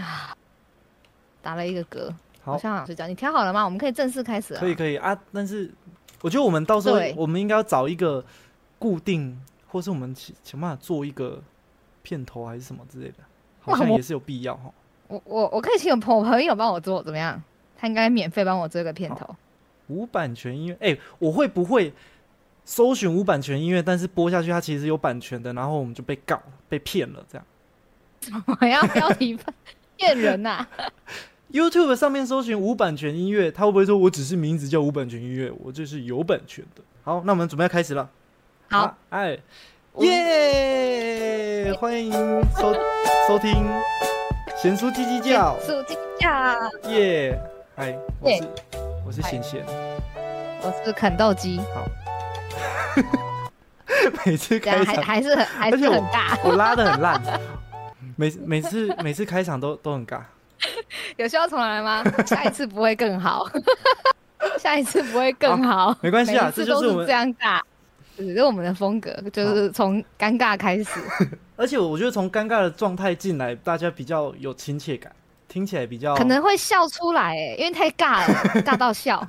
啊，打了一个嗝。好我，想想睡觉，你调好了吗？我们可以正式开始了。可以可以啊，但是我觉得我们到时候我们应该要找一个固定，或是我们想想办法做一个片头还是什么之类的，好像也是有必要哈。我我我可以请我朋朋友帮我做，怎么样？他应该免费帮我做一个片头。无版权音乐，哎、我会不会搜寻无版权音乐，但是播下去它其实有版权的，然后我们就被告被骗了这样。我要标题 骗人呐、YouTube 上面搜寻无版权音乐，他会不会说我只是名字叫无版权音乐，我这是有版权的？好，那我们准备要开始了。好啊，哎，我耶！欢迎收收听贤叔叽叽叫，叽叽叫，耶！嗨，我耶是我是嗨贤贤。我是啃豆鸡，每次开场还是很还而且我是很大，我拉的很烂，每每次 每次开场都都很尬。有需要重来吗？下一次不会更好，下一次不会更好，没关系啊这就是我们都是这样尬，只是我们的风格，就是从尴尬开始。而且我觉得从尴尬的状态进来，大家比较有亲切感，听起来比较可能会笑出来，哎，因为太尬了，尬到笑。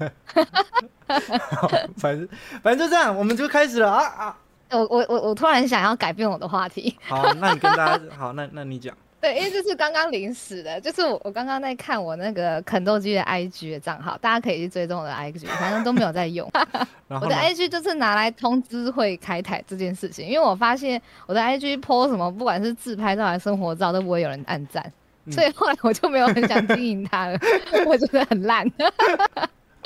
反正反正就这样，我们就开始了啊啊！我我我我突然想要改变我的话题，好，那你跟大家 好，那那你讲，对，因为这是刚刚临时的，就是我我刚刚在看我那个肯豆机的 IG 的账号，大家可以去追踪我的 IG，反正都没有在用。我的？IG 就是拿来通知会开台这件事情，因为我发现我的 IG po 什么，不管是自拍照还是生活照，都不会有人按赞，嗯所以后来我就没有很想经营它了，我觉得很烂。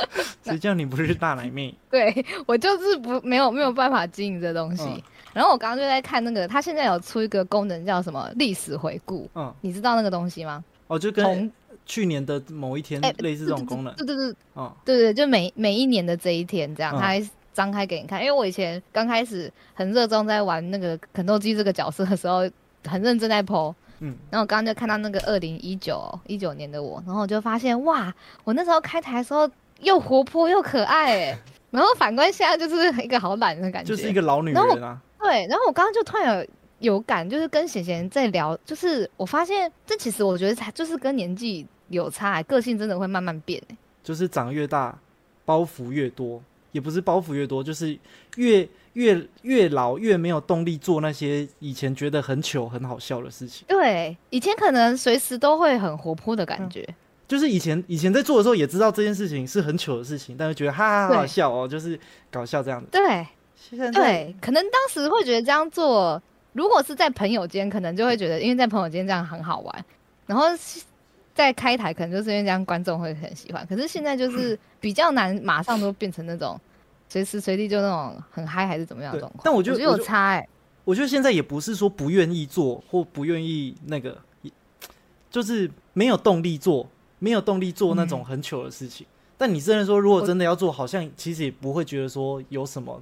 谁叫你不是大奶妹？对我就是不没有没有办法经营这东西。嗯然后我刚刚就在看那个，它现在有出一个功能叫什么历史回顾，嗯，你知道那个东西吗？哦，就跟从去年的某一天哎类似这种功能。对对对嗯对对，就每每一年的这一天这样，嗯它还张开给你看。因为我以前刚开始很热衷在玩那个肯豆基这个角色的时候，很认真在 PO。嗯，然后我刚刚就看到那个二零一九一九年的我，然后我就发现哇，我那时候开台的时候又活泼又可爱哎，然后反观现在就是一个好懒的感觉，就是一个老女人啊。对，然后我刚刚就突然有有感，就是跟贤贤在聊，就是我发现这其实我觉得才就是跟年纪有差欸，个性真的会慢慢变欸。就是长越大，包袱越多，也不是包袱越多，就是越越越老越没有动力做那些以前觉得很糗很好笑的事情。对，以前可能随时都会很活泼的感嗯。觉，就是以前以前在做的时候也知道这件事情是很糗的事情，但是觉得哈哈哈好笑哦，就是搞笑这样子。对现在对，可能当时会觉得这样做，如果是在朋友间，可能就会觉得，因为在朋友间这样很好玩，然后是在开台，可能就是因为这样观众会很喜欢。可是现在就是比较难，马上都变成那种随时随地就那种很嗨还是怎么样的状况。但我觉得有差哎、我觉得现在也不是说不愿意做或不愿意那个，就是没有动力做，没有动力做那种很糗的事情。但你真的说，如果真的要做，好像其实也不会觉得说有什么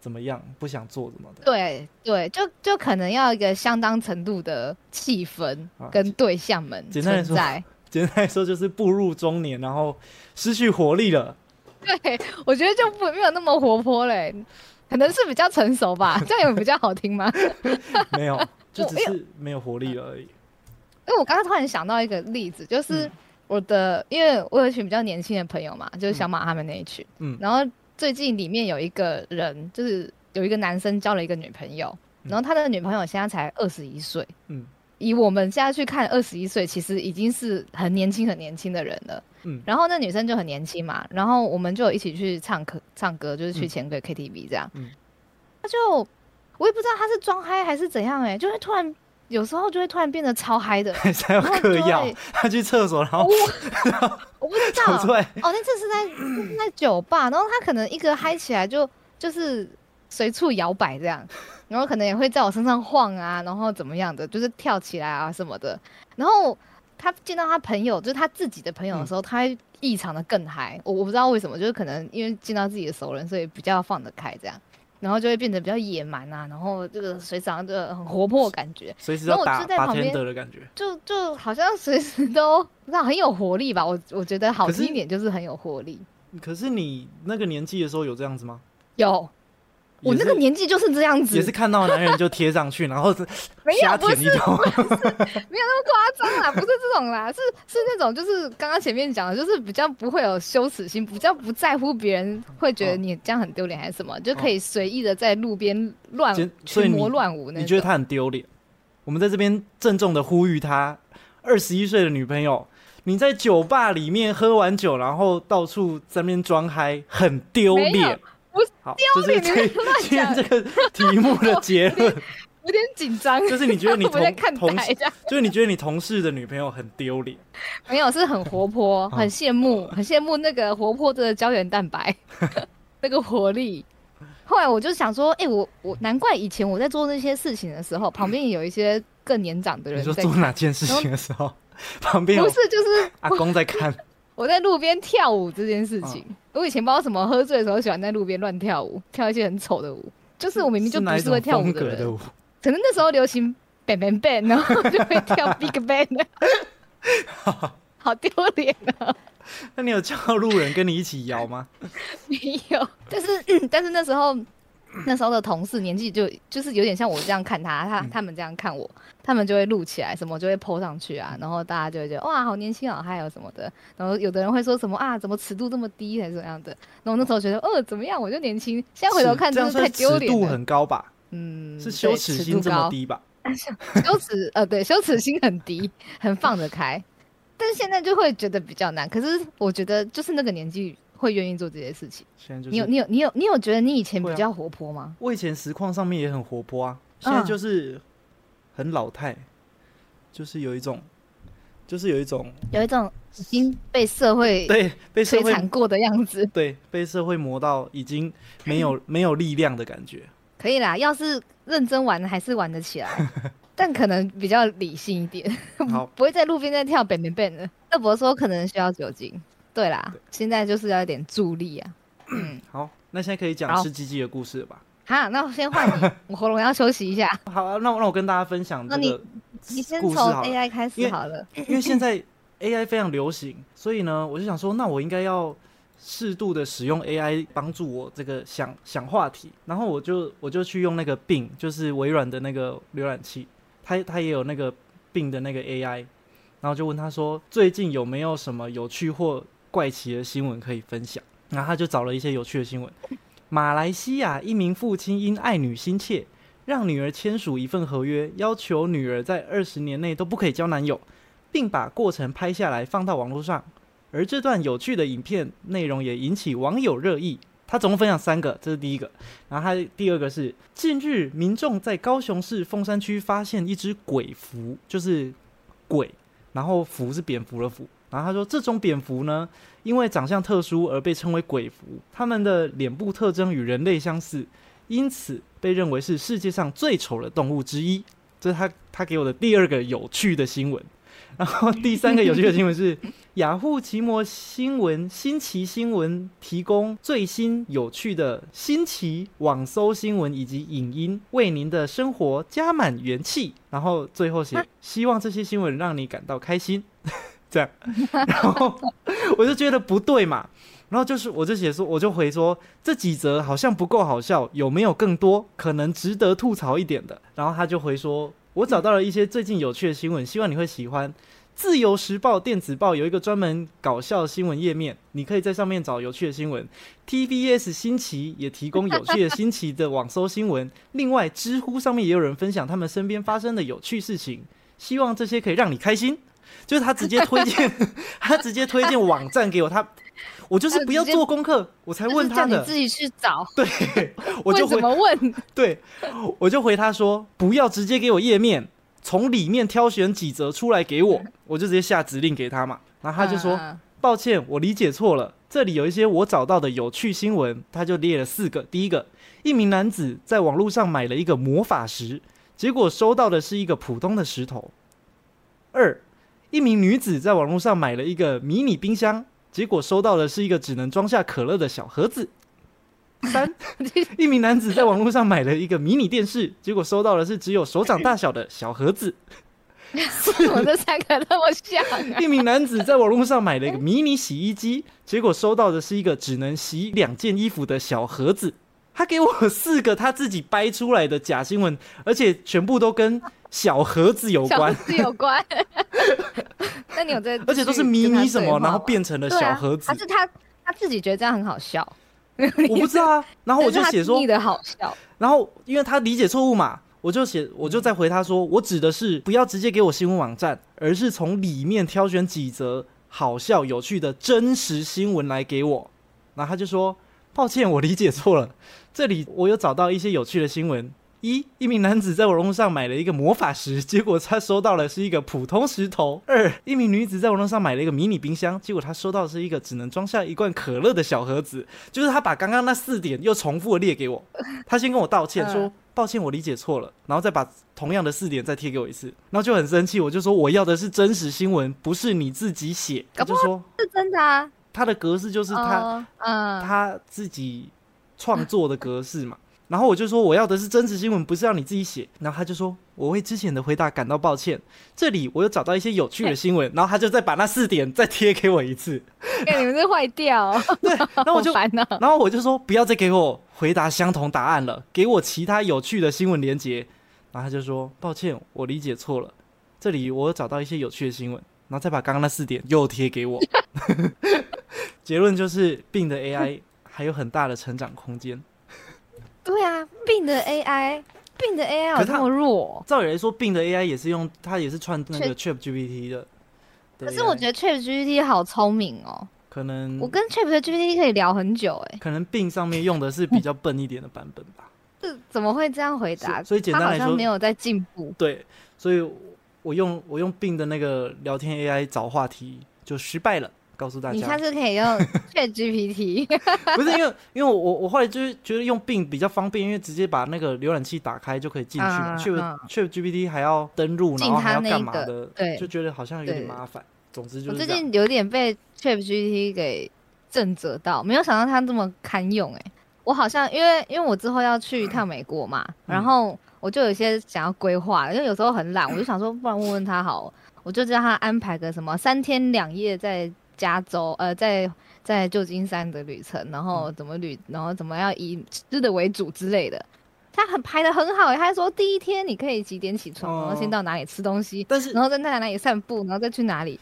怎么样，不想做什么的。对对，就就可能要一个相当程度的气氛啊跟对象们简单来说。简单来说，就是步入中年，然后失去活力了。对，我觉得就不没有那么活泼嘞，可能是比较成熟吧，这样有比较好听吗？没有，就只是没有活力了而已。因为我刚刚突然想到一个例子，就是嗯我的，因为我有一群比较年轻的朋友嘛，就是小马他们那一群，嗯。然后最近里面有一个人，就是有一个男生交了一个女朋友，嗯。然后他的女朋友现在才二十一岁，嗯。以我们现在去看，二十一岁其实已经是很年轻、很年轻的人了。嗯。然后那女生就很年轻嘛，然后我们就一起去唱歌，唱歌就是去嗯。钱柜 KTV 这样。嗯。他就我也不知道他是装嗨还是怎样、欸，哎，就会突然有时候就会突然变得超嗨的。还要嗑药，他去厕所，然后我 不知道哦，那次是在在酒吧，然后他可能一个嗨起来就就是随处摇摆这样，然后可能也会在我身上晃啊，然后怎么样的，就是跳起来啊什么的。然后他见到他朋友，就是他自己的朋友的时候，他会异常的更嗨。我我不知道为什么，就是可能因为见到自己的熟人，所以比较放得开这样，然后就会变得比较野蛮啊，然后这个水长就很活泼的感觉。随时然后我要打就在旁边的感觉。就就好像随时都不知道很有活力吧，我我觉得好听一点就是很有活力。可是你那个年纪的时候有这样子吗？有，我那个年纪就是这样子，也是看到男人就贴上去，然后是 没有不是。没有那么夸张啦，不是这种啦，是是那种就是刚刚前面讲的，就是比较不会有羞耻心，比较不在乎别人会觉得哦你这样很丢脸还是什么，就可以随意的在路边乱简所以你群魔乱舞那种。你觉得他很丢脸？我们在这边郑重的呼吁他，二十一岁的女朋友，你在酒吧里面喝完酒，然后到处在那边装嗨，很丢没脸有。不是好，丢脸这是你不要乱今天讲这个题目的结论，有点紧张，就是你觉得你 同事就是你觉得你同事的女朋友很丢脸，没有是很活泼，哦很羡慕，很羡慕那个活泼的胶原蛋白，那个活力。后来我就想说，哎、我我难怪以前我在做那些事情的时候，旁边有一些更年长的你说人在看，做哪件事情的时候，旁边不是就是阿公在看，我在路边跳舞这件事情。嗯我以前不知道什么喝醉的时候喜欢在路边乱跳舞，跳一些很丑的舞，就是我明明就不是会跳舞的人，的舞？可能那时候流行 bang bang bang，然后就会跳 big bang，好丢脸啊！那你有叫路人跟你一起摇吗？没有，但是、但是那时候 那时候的同事年纪就就是有点像我这样看他，他嗯。他们这样看我，他们就会录起来，什么就会 PO 上去啊，然后大家就会觉得哇好年轻啊，还有什么的，然后有的人会说什么啊怎么尺度这么低还是怎么样的，然后那时候觉得呃怎么样我就年轻，现在回头看真的太算尺度丢脸了，很高吧？嗯，是羞耻心这么低吧？羞耻呃对羞耻心很低，很放得开，但是现在就会觉得比较难。可是我觉得就是那个年纪会愿意做这些事情。现在就是你有你有你有你有觉得你以前比较活泼吗？我以前实况上面也很活泼啊，现在嗯就是很老态，就是有一种，就是有一种有一种已经被社会对被摧残过的样子。对被社会磨到已经没有没有力量的感觉。可以啦，要是认真玩还是玩得起来，但可能比较理性一点，好，不会在路边再跳 bang bang bang 的。乐博说可能需要酒精。对啦，对现在就是要一点助力啊。嗯好，那现在可以讲吃鸡鸡的故事了吧？好，那我先换你，我喉咙要休息一下。好啊，那我那我跟大家分享那你这个你先从，AI 开始好了。因为现在 AI 非常流行，所以呢，我就想说，那我应该要适度的使用 AI 帮助我这个想想话题，然后我就我就去用那个 Bing，就是微软的那个浏览器，它它也有那个 Bing 的那个 AI，然后就问他说，最近有没有什么有趣或怪奇的新闻可以分享？然后他就找了一些有趣的新闻。马来西亚一名父亲因爱女心切，让女儿签署一份合约，要求女儿在二十年内都不可以交男友，并把过程拍下来放到网络上。而这段有趣的影片内容也引起网友热议。他总共分享三个，这是第一个。然后他第二个是，近日民众在高雄市凤山区发现一只鬼蝠，就是鬼，然后蝠是蝙蝠的蝠。然后他说，这种蝙蝠呢，因为长相特殊而被称为鬼蝠，它们的脸部特征与人类相似，因此被认为是世界上最丑的动物之一。这是他他给我的第二个有趣的新闻。然后第三个有趣的新闻是，雅虎奇摩新闻新奇新闻提供最新有趣的新奇网搜新闻以及影音，为您的生活加满元气。然后最后写，希望这些新闻让你感到开心。这样，然后我就觉得不对嘛。然后就是，我就写说，我就回说，这几则好像不够好笑，有没有更多可能值得吐槽一点的？然后他就回说，我找到了一些最近有趣的新闻，希望你会喜欢。自由时报电子报有一个专门搞笑新闻页面，你可以在上面找有趣的新闻。TBS 新奇也提供有趣的新奇的网搜新闻。另外，知乎上面也有人分享他们身边发生的有趣事情，希望这些可以让你开心。就是他直接推荐，他直接推荐网站给我，他我就是不要做功课，我才问他的自，己去找，对，我就回怎回么问？对，我就回他说不要直接给我页面，从里面挑选几则出来给我，我就直接下指令给他嘛。然后他就说、嗯抱歉，我理解错了，这里有一些我找到的有趣新闻，他就列了四个。第一个，一名男子在网络上买了一个魔法石，结果收到的是一个普通的石头。二，一名女子在网络上买了一个迷你冰箱，结果收到的是一个只能装下可乐的小盒子。三，一名男子在网络上买了一个迷你电视，结果收到的是只有手掌大小的小盒子。为什么这三个那么像啊？一名男子在网络上买了一个迷你洗衣机，结果收到的是一个只能洗两件衣服的小盒子。他给我四个他自己掰出来的假新闻，而且全部都跟小盒子有关，是有关。那你有在？而且都是迷你什么，然后变成了小盒子。还是他他自己觉得这样很好笑？我不知道啊。然后我就写说的好笑。然后因为他理解错误嘛，我就写我就在回他说，我指的是不要直接给我新闻网站，而是从里面挑选几则好笑有趣的真实新闻来给我。然后他就说。抱歉，我理解错了。这里我有找到一些有趣的新闻：一，一名男子在网络上买了一个魔法石，结果他收到的是一个普通石头；二，一名女子在网络上买了一个迷你冰箱，结果她收到的是一个只能装下一罐可乐的小盒子。就是他把刚刚那四点又重复的列给我。他先跟我道歉，说抱歉，我理解错了，然后再把同样的四点再贴给我一次，然后就很生气，我就说我要的是真实新闻，不是你自己写。他就说是真的啊。他的格式就是他，嗯他自己创作的格式嘛。然后我就说我要的是真实新闻，不是要你自己写。然后他就说我为之前的回答感到抱歉。这里我又找到一些有趣的新闻。然后他就再把那四点再贴给我一次。哎，你们这坏掉？对。然后我就然后我就说不要再给我回答相同答案了，给我其他有趣的新闻连接。然后他就说抱歉，我理解错了。这里我有找到一些有趣的新闻。然后再把刚刚那四点又贴给我。结论就是病的 AI 还有很大的成长空间。对啊，病的 AI，病的 AI 有这么弱？照理来说，病的 AI 也是用它也是串那个 ChatGPT 的。可是我觉得 ChatGPT 好聪明哦。可能我跟 ChatGPT 可以聊很久哎。可能病上面用的是比较笨一点的版本吧。这怎么会这样回答？所以简单来说没有在进步。对，所以我用我用病的那个聊天 AI 找话题就失败了。告诉大家，你下次可以用 Chat GPT，不是因为因为我我后来就是觉得用病比较方便，因为直接把那个浏览器打开就可以进去嘛。Chat Chat GPT 还要登录，然后还要干嘛的？对，就觉得好像有点麻烦。总之就是我最近有点被 Chat GPT 给震折到，没有想到它这么堪用。哎，我好像因为因为我之后要去一趟美国嘛，然后我就有些想要规划，因为有时候很懒，我就想说，不然问问他好，我就叫他安排个什么三天两夜在。加州，呃，在在旧金山的旅程，然后怎么旅，然后怎么要以吃的为主之类的，他很排的很好。他说第一天你可以几点起床，然后先到哪里吃东西，但是然后在那哪里散步，然后再去哪里。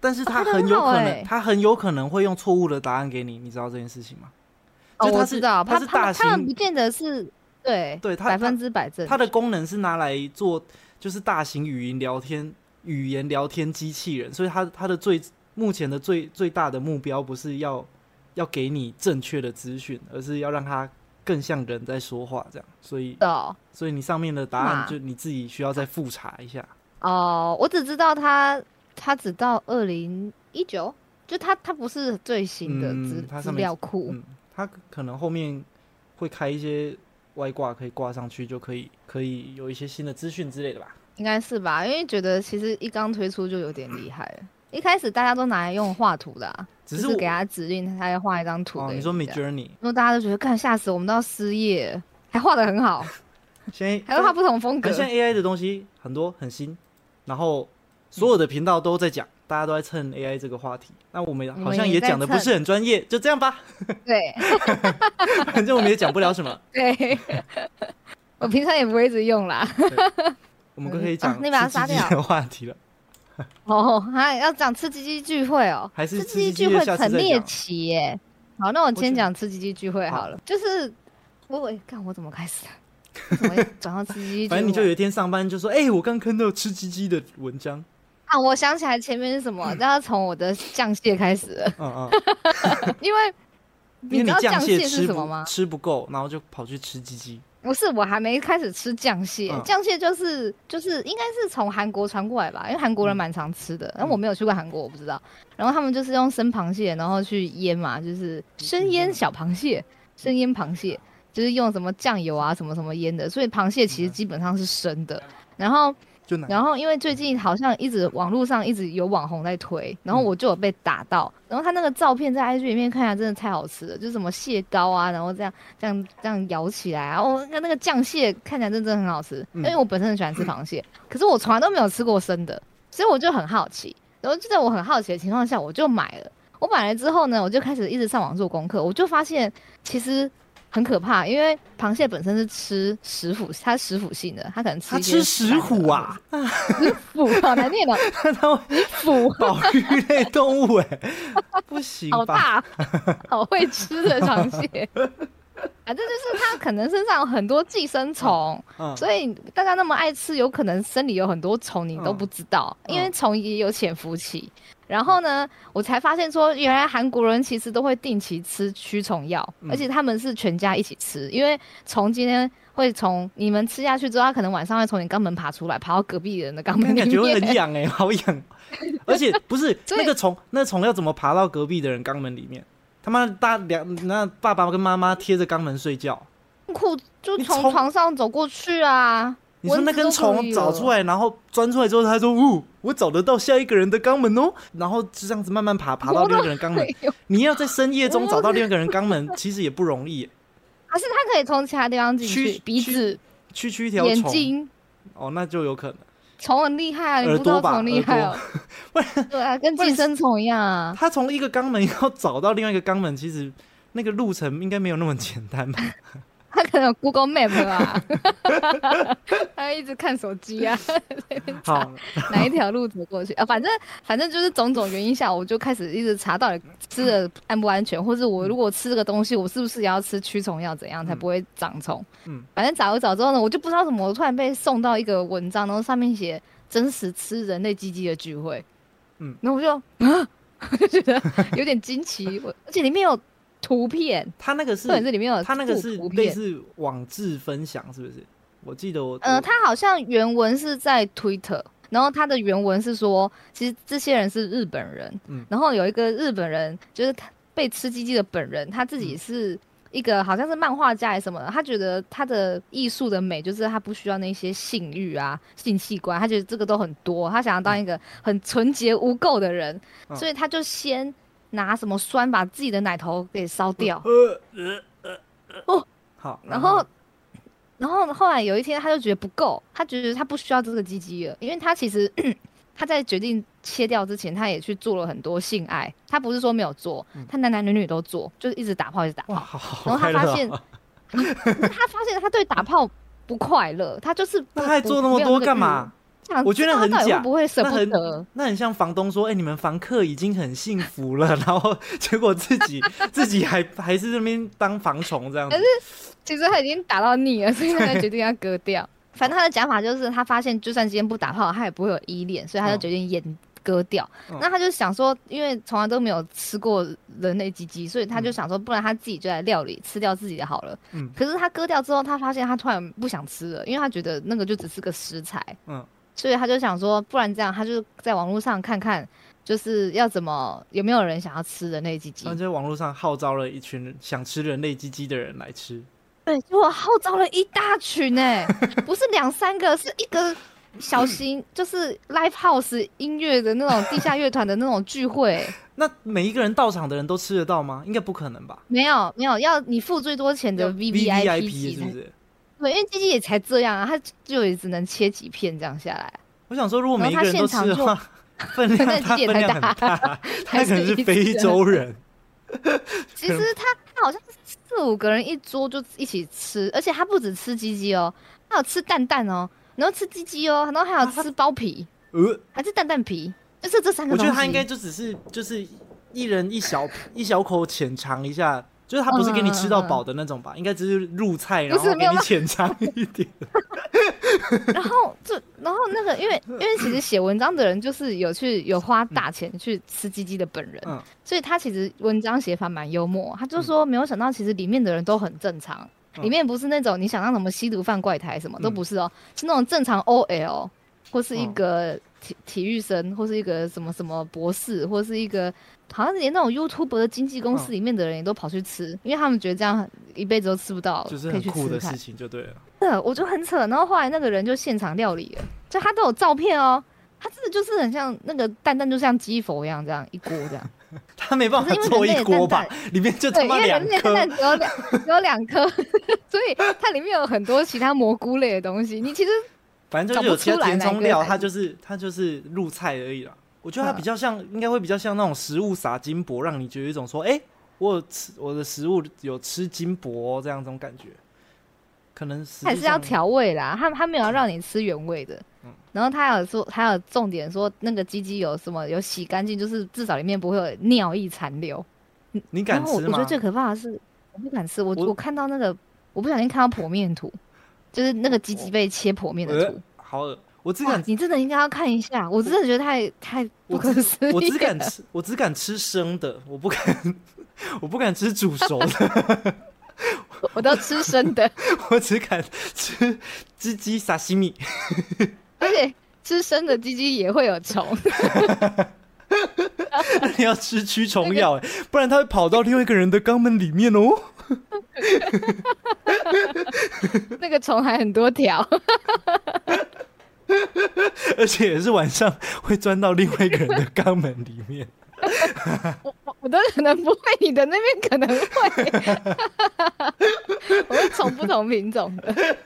但是他很有可能，他很有可能会用错误的答案给你，你知道这件事情吗？哦，我知道，他是大型，他们不见得是对对，百分之百正。它的功能是拿来做就是大型语音聊天语言聊天机器人，所以它它的最。目前的最最大的目标不是要要给你正确的资讯，而是要让它更像人在说话这样。所以，哦所以你上面的答案就你自己需要再复查一下。哦，我只知道它它只到二零一九，就它它不是最新的资资料库。嗯，它可能后面会开一些外挂，可以挂上去，就可以可以有一些新的资讯之类的吧？应该是吧？因为觉得其实一刚推出就有点厉害了。一开始大家都拿来用画图的，只是给他指令，他要画一张图。你说 Mid Journey，因为大家都觉得，看吓死我们都要失业，还画的很好。现在还会画不同风格。现在 AI 的东西很多很新，然后所有的频道都在讲，大家都在蹭 AI 这个话题。那我们好像也讲的不是很专业，就这样吧。对，反正我们也讲不了什么。对，我平常也不会一直用啦。我们可以讲那把它杀掉的话题了。哦，还要讲吃鸡鸡聚会哦，还是吃鸡鸡聚会很猎奇耶。好，那我先讲吃鸡鸡聚会好了。就是我我看我怎么开始的，怎么转到吃鸡鸡？反正你就有一天上班就说，哎，我刚看到吃鸡鸡的文章啊。我想起来前面是什么，然后从我的酱蟹开始。嗯嗯，因为你知道酱蟹是什么吗？吃不够，然后就跑去吃鸡鸡。不是，我还没开始吃酱蟹。酱蟹就是就是应该是从韩国传过来吧，因为韩国人蛮常吃的。然后我没有去过韩国，我不知道。然后他们就是用生螃蟹，然后去腌嘛，就是生腌小螃蟹，生腌螃蟹，就是用什么酱油啊什么什么腌的。所以螃蟹其实基本上是生的。然后。然后，因为最近好像一直网络上一直有网红在推，然后我就有被打到。然后他那个照片在 IG 里面看起来真的太好吃了，就是什么蟹膏啊，然后这样这样这样咬起来啊，哦，那那个酱蟹看起来真的很好吃。因为我本身很喜欢吃螃蟹，可是我从来都没有吃过生的，所以我就很好奇。然后就在我很好奇的情况下，我就买了。我买了之后呢，我就开始一直上网做功课，我就发现其实很可怕，因为螃蟹本身是吃食腐，它是食腐性的，它可能吃它吃食 腐啊，食 腐，好难念哦，它会腐保育类动物哎，不行好？大，好会吃的螃蟹。反正就是它可能身上有很多寄生虫，嗯，所以大家那么爱吃，有可能身里有很多虫，你都不知道，嗯因为虫也有潜伏期。然后呢，我才发现说，原来韩国人其实都会定期吃驱虫药，嗯而且他们是全家一起吃，因为虫今天会从你们吃下去之后，它可能晚上会从你肛门爬出来，爬到隔壁人的肛门里感觉会很面。痒哎，好痒。而且不是那个虫，那虫要怎么爬到隔壁的人肛门里面？他妈大两那爸爸跟妈妈贴着肛门睡觉，裤就从床上走过去啊。你说那根虫找出来，然后钻出来之后，他说：“呜，我找得到下一个人的肛门哦。”然后就这样子慢慢爬，爬到另一个人肛门。你要在深夜中找到另一个人肛门，其实也不容易耶。还是他可以从其他地方进去，鼻子、区区一条虫，眼睛。哦，那就有可能。虫很厉害啊，你耳不知道朵吧虫厉害哦。对啊，跟寄生虫一样啊。他从一个肛门要找到另外一个肛门，其实那个路程应该没有那么简单吧？他可能有 Google Map 啊，他会一直看手机啊，查，哪一条路走过去。啊。反正反正就是种种原因下，我就开始一直查到底吃的安不安全，或是我如果吃这个东西，我是不是也要吃驱虫药，怎样才不会长虫？嗯。反正找一找之后呢，我就不知道怎么，我突然被送到一个文章，然后上面写真实吃人类鸡鸡的聚会，嗯，然后我就啊，我就觉得有点惊奇，我而且里面有图片，他那个是重点是里面有他那个是。类似网志分享，是不是？我记得我呃，我他好像原文是在 Twitter，然后他的原文是说，其实这些人是日本人，嗯然后有一个日本人就是他被吃鸡鸡的本人，他自嗯己是一个好像是漫画家还是什么的，他觉得他的艺术的美就是他不需要那些性欲啊、性器官，他觉得这个都很多，他想要当一个很纯洁无垢的人，嗯所以他就先拿什么酸把自己的奶头给烧掉，呃呃呃哦，好，然后，然后后来有一天，他就觉得不够，他觉得他不需要这个鸡鸡了，因为他其实 他在决定切掉之前，他也去做了很多性爱，他不是说没有做，他男男女女都做，就是一直打炮，一直打哇，炮。好好然后他发现 他发现他对打炮不快乐，他就是不还做那么多干？嘛？我觉得很假不会舍那很不得？那很像房东说：“哎、你们房客已经很幸福了，然后结果自己 自己还还是那边当房虫这样子。其实他已经打到腻了，所以他才决定要割掉。反正他的讲法就是，他发现就算今天不打炮，他也不会有依恋，所以他就嗯决定阉割掉。嗯那他就想说，因为从来都没有吃过人类鸡鸡，所以他就想说，不然他自己就来料理，吃掉自己的好了。嗯可是他割掉之后，他发现他突然不想吃了，因为他觉得那个就只是个食材。嗯所以他就想说，不然这样，他就在网络上看看，就是要怎么有没有人想要吃人类鸡鸡在网络上号召了一群想吃人类鸡鸡的人来吃。对，结果号召了一大群哎，不是两三个，是一个小型，就是 live house 音乐的那种地下乐团的那种聚会。那每一个人到场的人都吃得到吗？应该不可能吧？没有没有，要你付最多钱的 V V I P 是不是？对，因为鸡鸡也才这样啊，它就也只能切几片这样下来。我想说，如果每一个人都吃的话，分量那他分量很大大，他可能是非洲人。其实他他好像是四五个人一桌就一起吃，而且他不止吃鸡鸡哦，他有吃蛋蛋哦，然后吃鸡鸡哦，然后还有吃包皮，呃，还是蛋蛋皮，就是这三个我。觉得他应该就只是就是一人一小一小口浅尝一下，就是他不是给你吃到饱的那种吧？应该只是入菜，然后给你浅尝一点。然后就然后那个，因为 因为其实写文章的人就是有去有花大钱去吃鸡鸡的本人，嗯所以他其实文章写法蛮幽默。他就说没有想到，其实里面的人都很正常，嗯里面不是那种你想象什么吸毒犯怪胎什么嗯都不是哦，是那种正常 OL 或是一个体体育生，或是一个什么什么博士，或是一个好像连那种 YouTube 的经纪公司嗯里面的人也都跑去吃，因为他们觉得这样一辈子都吃不到，就是很酷的事。情就对了。对，我就很扯。然后后来那个人就现场料理了，就他都有照片哦。他真的就是很像那个蛋蛋，就像鸡佛一样，这样一锅这样。他没办法做一锅吧，里面就他对，因妈两颗。蛋蛋只有两只有两颗，所以它里面有很多其他蘑菇类的东西。你其实反正就是有其他找不出来填充料，它就是它就是入菜而已啦。我觉得它嗯比较像，应该会比较像那种食物撒金箔，让你觉得有一种说，哎、我有吃我的食物有吃金箔这样一种感觉，可能实际还是要上调味啦，他他没有让你吃原味的。嗯然后他有说，他有重点说那个鸡鸡有什么有洗干净，就是至少里面不会有尿液残留。你敢吃吗我我觉得？最可怕的是，我不敢吃。我我我看到那个，我不小心看到剖面图，就是那个鸡鸡被切剖面的呃图。好恶，我只敢，你真的应该要看一下，我真的觉得太太不我只可思议了。我只敢吃，我只敢吃生的，我不敢，我不敢吃煮熟的，我都吃生的，我只敢吃鸡鸡沙西米。而且吃生的鸡鸡也会有虫。那你要吃驱虫药哎，不然它会跑到另外一个人的肛门里面哦。那个虫还很多条，而且也是晚上会钻到另外一个人的肛门里面。我我都可能不会，你的那边可能会。我是从不同品种的。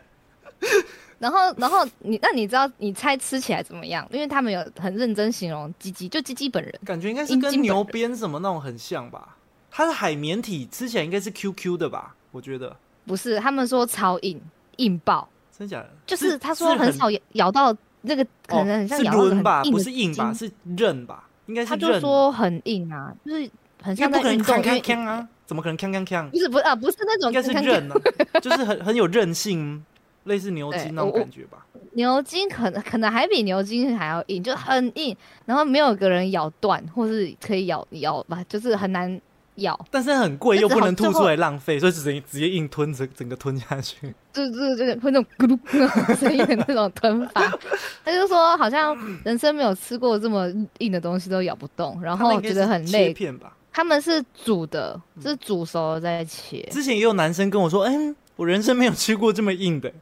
然后，然后你那你知道你猜吃起来怎么样？因为他们有很认真形容鸡鸡，就鸡鸡本人感觉应该是跟牛鞭什么那种很像吧？它是海绵体，吃起来应该是 QQ 的吧？我觉得，不是，他们说超硬硬爆，真假的？就是他说很少咬咬到那个，可能很像哦、是咬到一个抡吧，不是硬吧，是韧吧？应该是他。就说很硬啊，就是很像在运动，啊？怎么可能锵锵锵？不是不是啊，不是那种应该是韧啊，就是很很有韧性，类似牛筋那种感觉吧？牛筋可能可能还比牛筋还要硬，就很硬，然后没有个人咬断，或是可以咬咬吧，就是很难咬，但是很贵，又不能吐出来浪费，所以只能直接硬吞，整整个吞下去。就就就是会那种咕噜咕噜声音的那种吞法。他就说好像人生没有吃过这么硬的东西都咬不动，然后觉得很累。片吧？他们是煮的，是煮熟了再切。之前也有男生跟我说：“哎、我人生没有吃过这么硬的。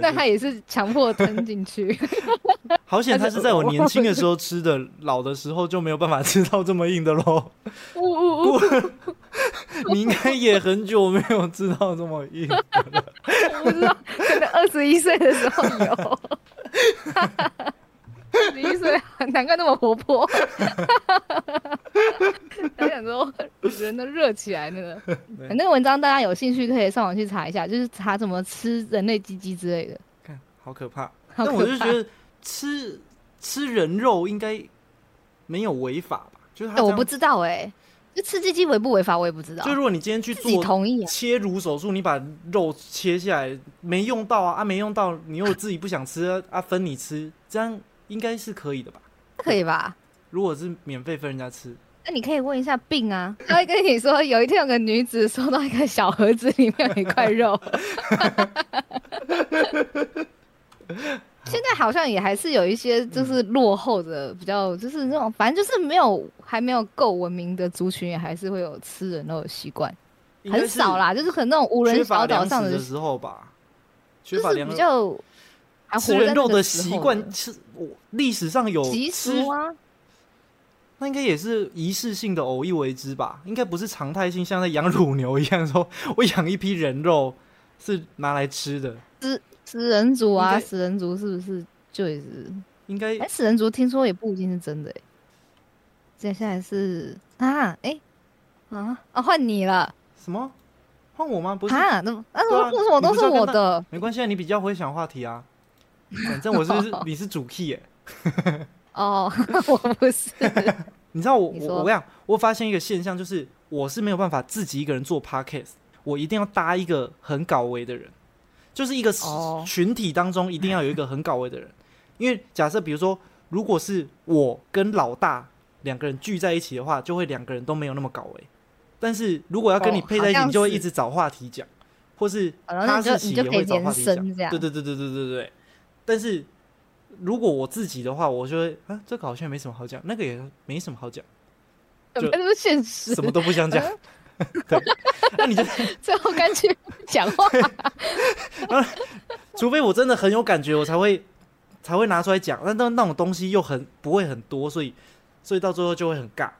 那他也是强迫吞进去。好险，他是在我年轻的时候吃的，老的时候就没有办法吃到这么硬的喽。呜呜呜！你应该也很久没有吃到这么硬。我不知道，可能二十一岁的时候有。二十一岁，难怪那么活泼。还想说人都热起来那个。那个文章大家有兴趣可以上网去查一下，就是查怎么吃人类鸡鸡之类的。看，好可怕。好但我就觉得吃吃人肉应该没有违法吧？就是我不知道哎、就吃鸡鸡违不违法，我也不知道。就如果你今天去做同意啊，切乳手术，你把肉切下来没用到啊啊没用到，你又自己不想吃啊啊分你吃，这样应该是可以的吧？可以吧？如果是免费分人家吃，那你可以问一下病啊，他会跟你说，有一天有个女子收到一个小盒子，里面有一块肉。现在好像也还是有一些就是落后的，比较就是那种，反正就是没有还没有够文明的族群，也还是会有吃人肉的习惯，很少啦，就是可能那种无人小岛上的，时候吧，缺就是比较还吃活人肉的习惯，是我历史上有习吃俗啊，那应该也是仪式性的偶一为之吧，应该不是常态性，像在养乳牛一样，说我养一批人肉是拿来吃的，食食人族啊，食人族是不是就也是？应该哎，食人族听说也不一定是真的哎。接下来是啊，哎啊啊，换你了什么？换我吗？不是，啊，那那为什么都是我的？没关系啊，你比较会想话题啊。反正我是 你是主 key 耶、哦，我不是，你知道我我我讲，我发现一个现象，就是我是没有办法自己一个人做 podcast，我一定要搭一个很搞维的人，就是一个哦群体当中一定要有一个很搞维的人。因为假设比如说，如果是我跟老大两个人聚在一起的话，就会两个人都没有那么搞维。但是如果要跟你哦配在一起，你就会一直找话题讲，或是哦然后你就哈士奇你就可以也会找话题讲。对对对对对对对。但是如果我自己的话，我就会啊，这个好像没什么好讲，那个也没什么好讲，就怎么那么现实？什么都不想讲。对，那你就 最后干脆不讲话，除非我真的很有感觉，我才会才会拿出来讲。但那那种东西又很不会很多，所以所以到最后就会很尬。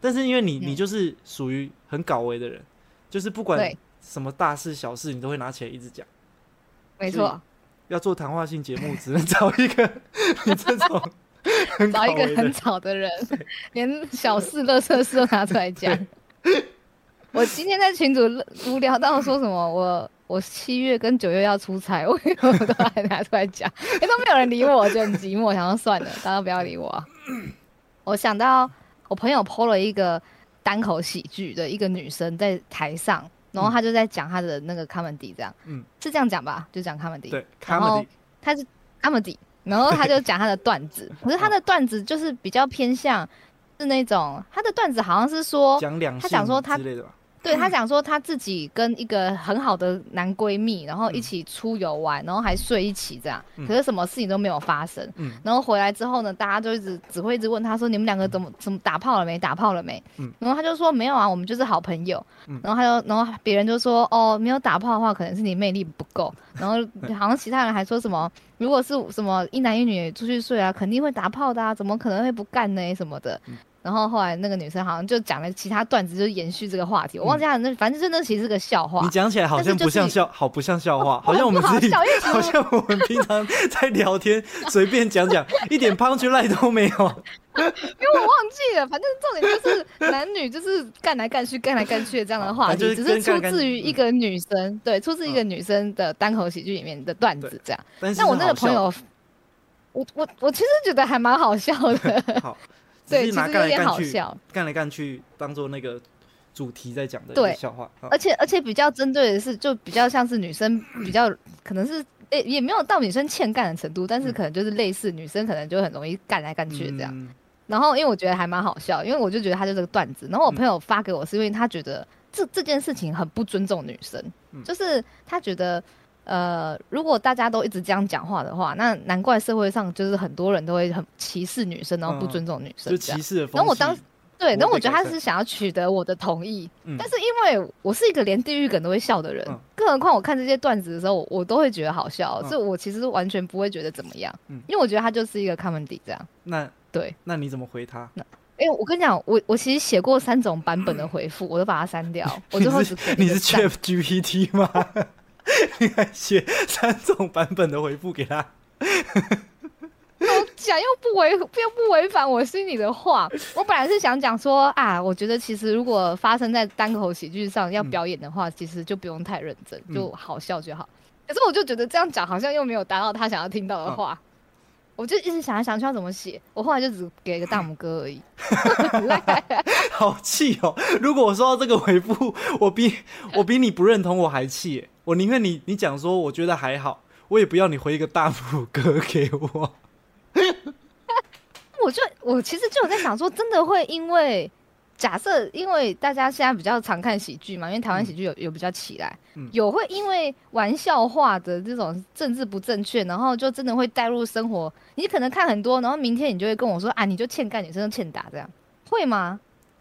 但是因为你嗯你就是属于很搞维的人，就是不管什么大事小事，你都会拿起来一直讲。没错，要做谈话性节目，只能找一个 你这种找一个很吵的人，连小事、乐色事都拿出来讲。我今天在群主无聊到说什么，我我七月跟九月要出差，我 我都还拿出来讲，因为都没有人理我，我就很寂寞，想说算了，大家不要理我。啊、我想到我朋友 PO 了一个单口喜剧的一个女生在台上，然后他就在讲他的那个 comedy，这样，嗯。是这样讲吧？就讲 comedy，对然后，comedy，他是 comedy，然后他就讲他的段子，可是他的段子就是比较偏向是那种他的段子好像是说，讲两他讲说他之类的吧，对他讲说他自己跟一个很好的男闺蜜，然后一起出游玩，然后还睡一起这样，嗯可是什么事情都没有发生。嗯然后回来之后呢，大家就一直只会一直问他说：“你们两个怎么怎么打炮了没？打炮了没？”嗯然后他就说：“没有啊，我们就是好朋友。嗯然后他就，然后别人就说：“哦，没有打炮的话，可能是你魅力不够。”然后好像其他人还说什么：“如果是什么一男一女出去睡啊，肯定会打炮的啊，怎么可能会不干呢？什么的。嗯然后后来那个女生好像就讲了其他段子，就延续这个话题。我忘记她的那，反正真的其实是个笑话你。讲起来好像不像笑，好不像笑话，好像我们不好像我们平常在聊天，随便讲讲，一点 punch line 都没有。因为我忘记了，反正重点就是男女就是干来干去、干来干去的这样的话题，就是只是出自于一个女生，对，出自一个女生的单口喜剧里面的段子对这样。但我那个朋友，我我我其实觉得还蛮好笑的，对，是拿其实有点干来干去，干来干去当做那个主题在讲的对笑话。好而且而且比较针对的是，就比较像是女生比较可能是。诶、也没有到女生欠干的程度，但是嗯可能就是类似女生可能就很容易干来干去这样。嗯然后因为我觉得还蛮好笑，因为我就觉得他就是个段子。然后我嗯朋友发给我是因为他觉得这这件事情很不尊重女生，嗯就是他觉得呃，如果大家都一直这样讲话的话，那难怪社会上就是很多人都会很歧视女生，然后不嗯尊重女生就。歧视的风气。然后我当对，不然后我觉得他是想要取得我的同意，嗯但是因为我是一个连地狱梗都会笑的人，嗯更何况我看这些段子的时候，我我都会觉得好笑，嗯所以我其实完全不会觉得怎么样，嗯因为我觉得他就是一个 comedy 这样。那对，那你怎么回他？那哎、我跟你讲，我我其实写过三种版本的回复，我都把它删掉，我最后只你是 Chat GPT 吗？你还写三种版本的回复给他？讲又不违又不违反我心里的话。我本来是想讲说啊，我觉得其实如果发生在单口喜剧上要嗯表演的话，其实就不用太认真，嗯就好笑就好。可是我就觉得这样讲好像又没有达到他想要听到的话。我就一直想来想去要怎么写，我后来就只给个大拇哥而已。好气哦！如果我收到这个回复，我比我比你不认同我还气耶！我宁愿你你讲说我觉得还好，我也不要你回一个大拇哥给我。我就我其实就有在想说，真的会因为假设，因为大家现在比较常看喜剧嘛，因为台湾喜剧有有比较起来，嗯有会因为玩笑话的这种政治不正确，然后就真的会带入生活。你可能看很多，然后明天你就会跟我说啊，你就欠干女生就欠打这样，会吗？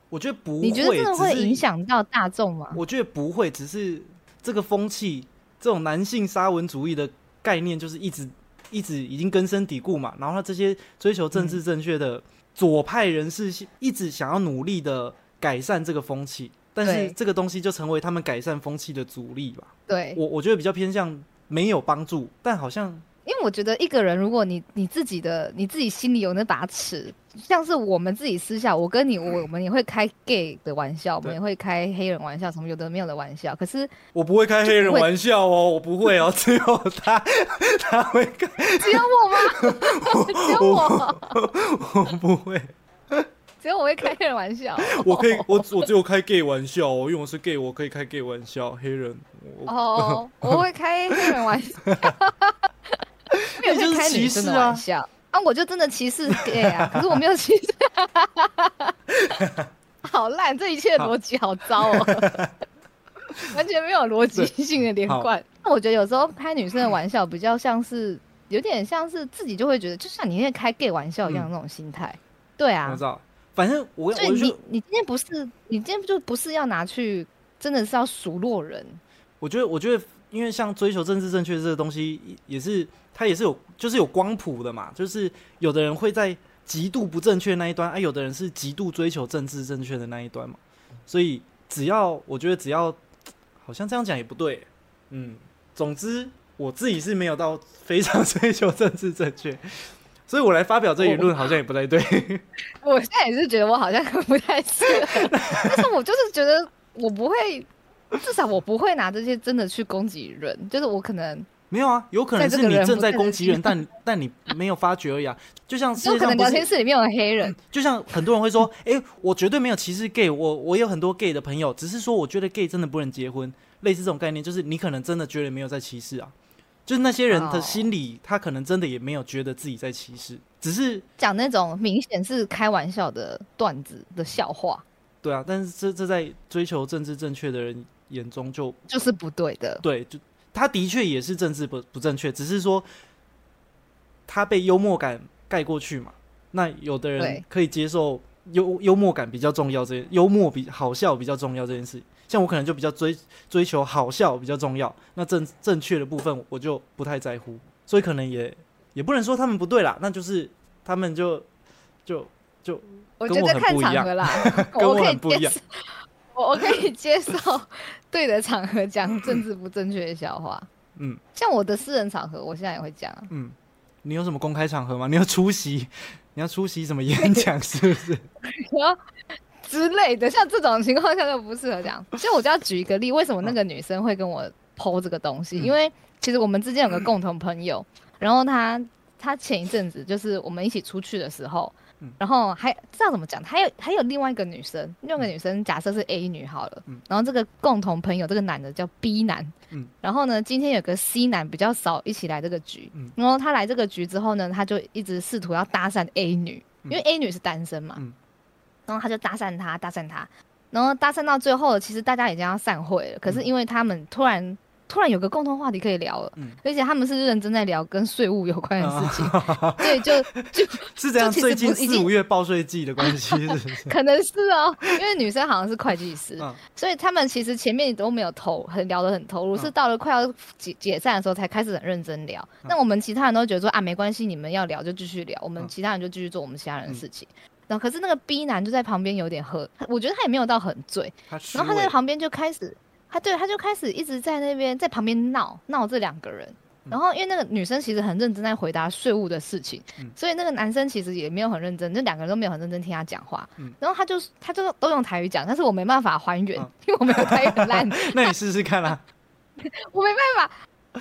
我觉得不会，你觉得真的会影响到大众吗？我觉得不会，只是这个风气，这种男性沙文主义的概念，就是一直一直已经根深蒂固嘛。然后他这些追求政治正确的左派人士，一直想要努力的改善这个风气，但是这个东西就成为他们改善风气的阻力吧。对，我我觉得比较偏向没有帮助，但好像因为我觉得一个人，如果你你自己的你自己心里有那把尺，像是我们自己私下，我跟你我我们也会开 gay 的玩笑，我们也会开黑人玩笑，什么有的没有的玩笑。可是我不会开黑人玩笑哦，我不会哦，只有他他会开，只有我吗？只有我，我不会。只有我会开黑人玩笑。我可以，我我只有开 gay 玩笑哦，因为我是 gay，我可以开 gay 玩笑。黑人，哦，我会开黑人玩笑，没有你就是开女生的歧视啊玩笑啊！我就真的歧视 gay 啊，可是我没有歧视。好烂，这一切逻辑好糟哦，完全没有逻辑性的连贯。那我觉得有时候开女生的玩笑，比较像是有点像是自己就会觉得，就像你那开 gay 玩笑一样那种心态。对啊我知，道。反正我我所以你你今天不是你今天就不是要拿去，真的是要数落人。我觉得我觉得，因为像追求政治正确这个东西，也是它也是有就是有光谱的嘛，就是有的人会在极度不正确那一端，啊，有的人是极度追求政治正确的那一端嘛。所以只要我觉得只要好像这样讲也不对，嗯，总之我自己是没有到非常追求政治正确。所以我来发表这一论好像也不太对。我现在也是觉得我好像不太适合，但是我就是觉得我不会，至少我不会拿这些真的去攻击人，就是我可能没有啊，有可能是你正在攻击人，但 但你没有发觉而已啊。就像世有可能聊天室里面有黑人，就像很多人会说，哎、我绝对没有歧视 gay，我我有很多 gay 的朋友，只是说我觉得 gay 真的不能结婚，类似这种概念，就是你可能真的觉得没有在歧视啊，就是那些人的哦心里，他可能真的也没有觉得自己在歧视，只是讲那种明显是开玩笑的段子的笑话，对啊，但是这这在追求政治正确的人眼中就就是不对的。对，就他的确也是政治不不正确，只是说他被幽默感盖过去嘛。那有的人可以接受幽幽默感比较重要，这件幽默比好笑比较重要这件事。像我可能就比较追追求好笑比较重要，那正正确的部分我就不太在乎，所以可能也也不能说他们不对啦，那就是他们就就就跟我觉得看场合啦，跟我很不一样，我我可以接受对的场合讲政治不正确的笑话。嗯像我的私人场合，我现在也会讲啊。嗯。你有什么公开场合吗？你要出席？你要出席什么演讲？是不是？然后之类的，像这种情况下就不适合讲。所以我就要举一个例，为什么那个女生会跟我剖这个东西？嗯因为其实我们之间有个共同朋友，然后她她前一阵子就是我们一起出去的时候嗯。然后还知道怎么讲？还有还有另外一个女生，另外一个女生假设是 A 女好了，嗯。然后这个共同朋友这个男的叫 B 男，嗯。然后呢，今天有个 C 男比较少一起来这个局，嗯。然后他来这个局之后呢，他就一直试图要搭讪 A 女，嗯。因为 A 女是单身嘛，嗯。然后他就搭讪她，搭讪她，然后搭讪到最后，其实大家已经要散会了，可是嗯。因为他们突然突然有个共同话题可以聊了，嗯。而且他们是认真在聊跟税务有关的事情，对，就就 是这样，最近四五月报税季的关系？可能是哦，因为女生好像是会计师，嗯。所以他们其实前面都没有投，很聊得很投入，嗯。是到了快要解解散的时候才开始很认真聊。嗯。那我们其他人都觉得说啊，没关系，你们要聊就继续聊，我们嗯。其他人就继续做我们其他人的事情。然后可是那个 B 男就在旁边有点喝，我觉得他也没有到很醉，然后他在旁边就开始，他对他就开始一直在那边在旁边闹闹这两个人。嗯然后因为那个女生其实很认真在回答税务的事情，嗯所以那个男生其实也没有很认真，就两个人都没有很认真听他讲话。嗯然后他就他就都用台语讲，但是我没办法还原，嗯因为我没有台语很烂，那你试试看啊。我没办法。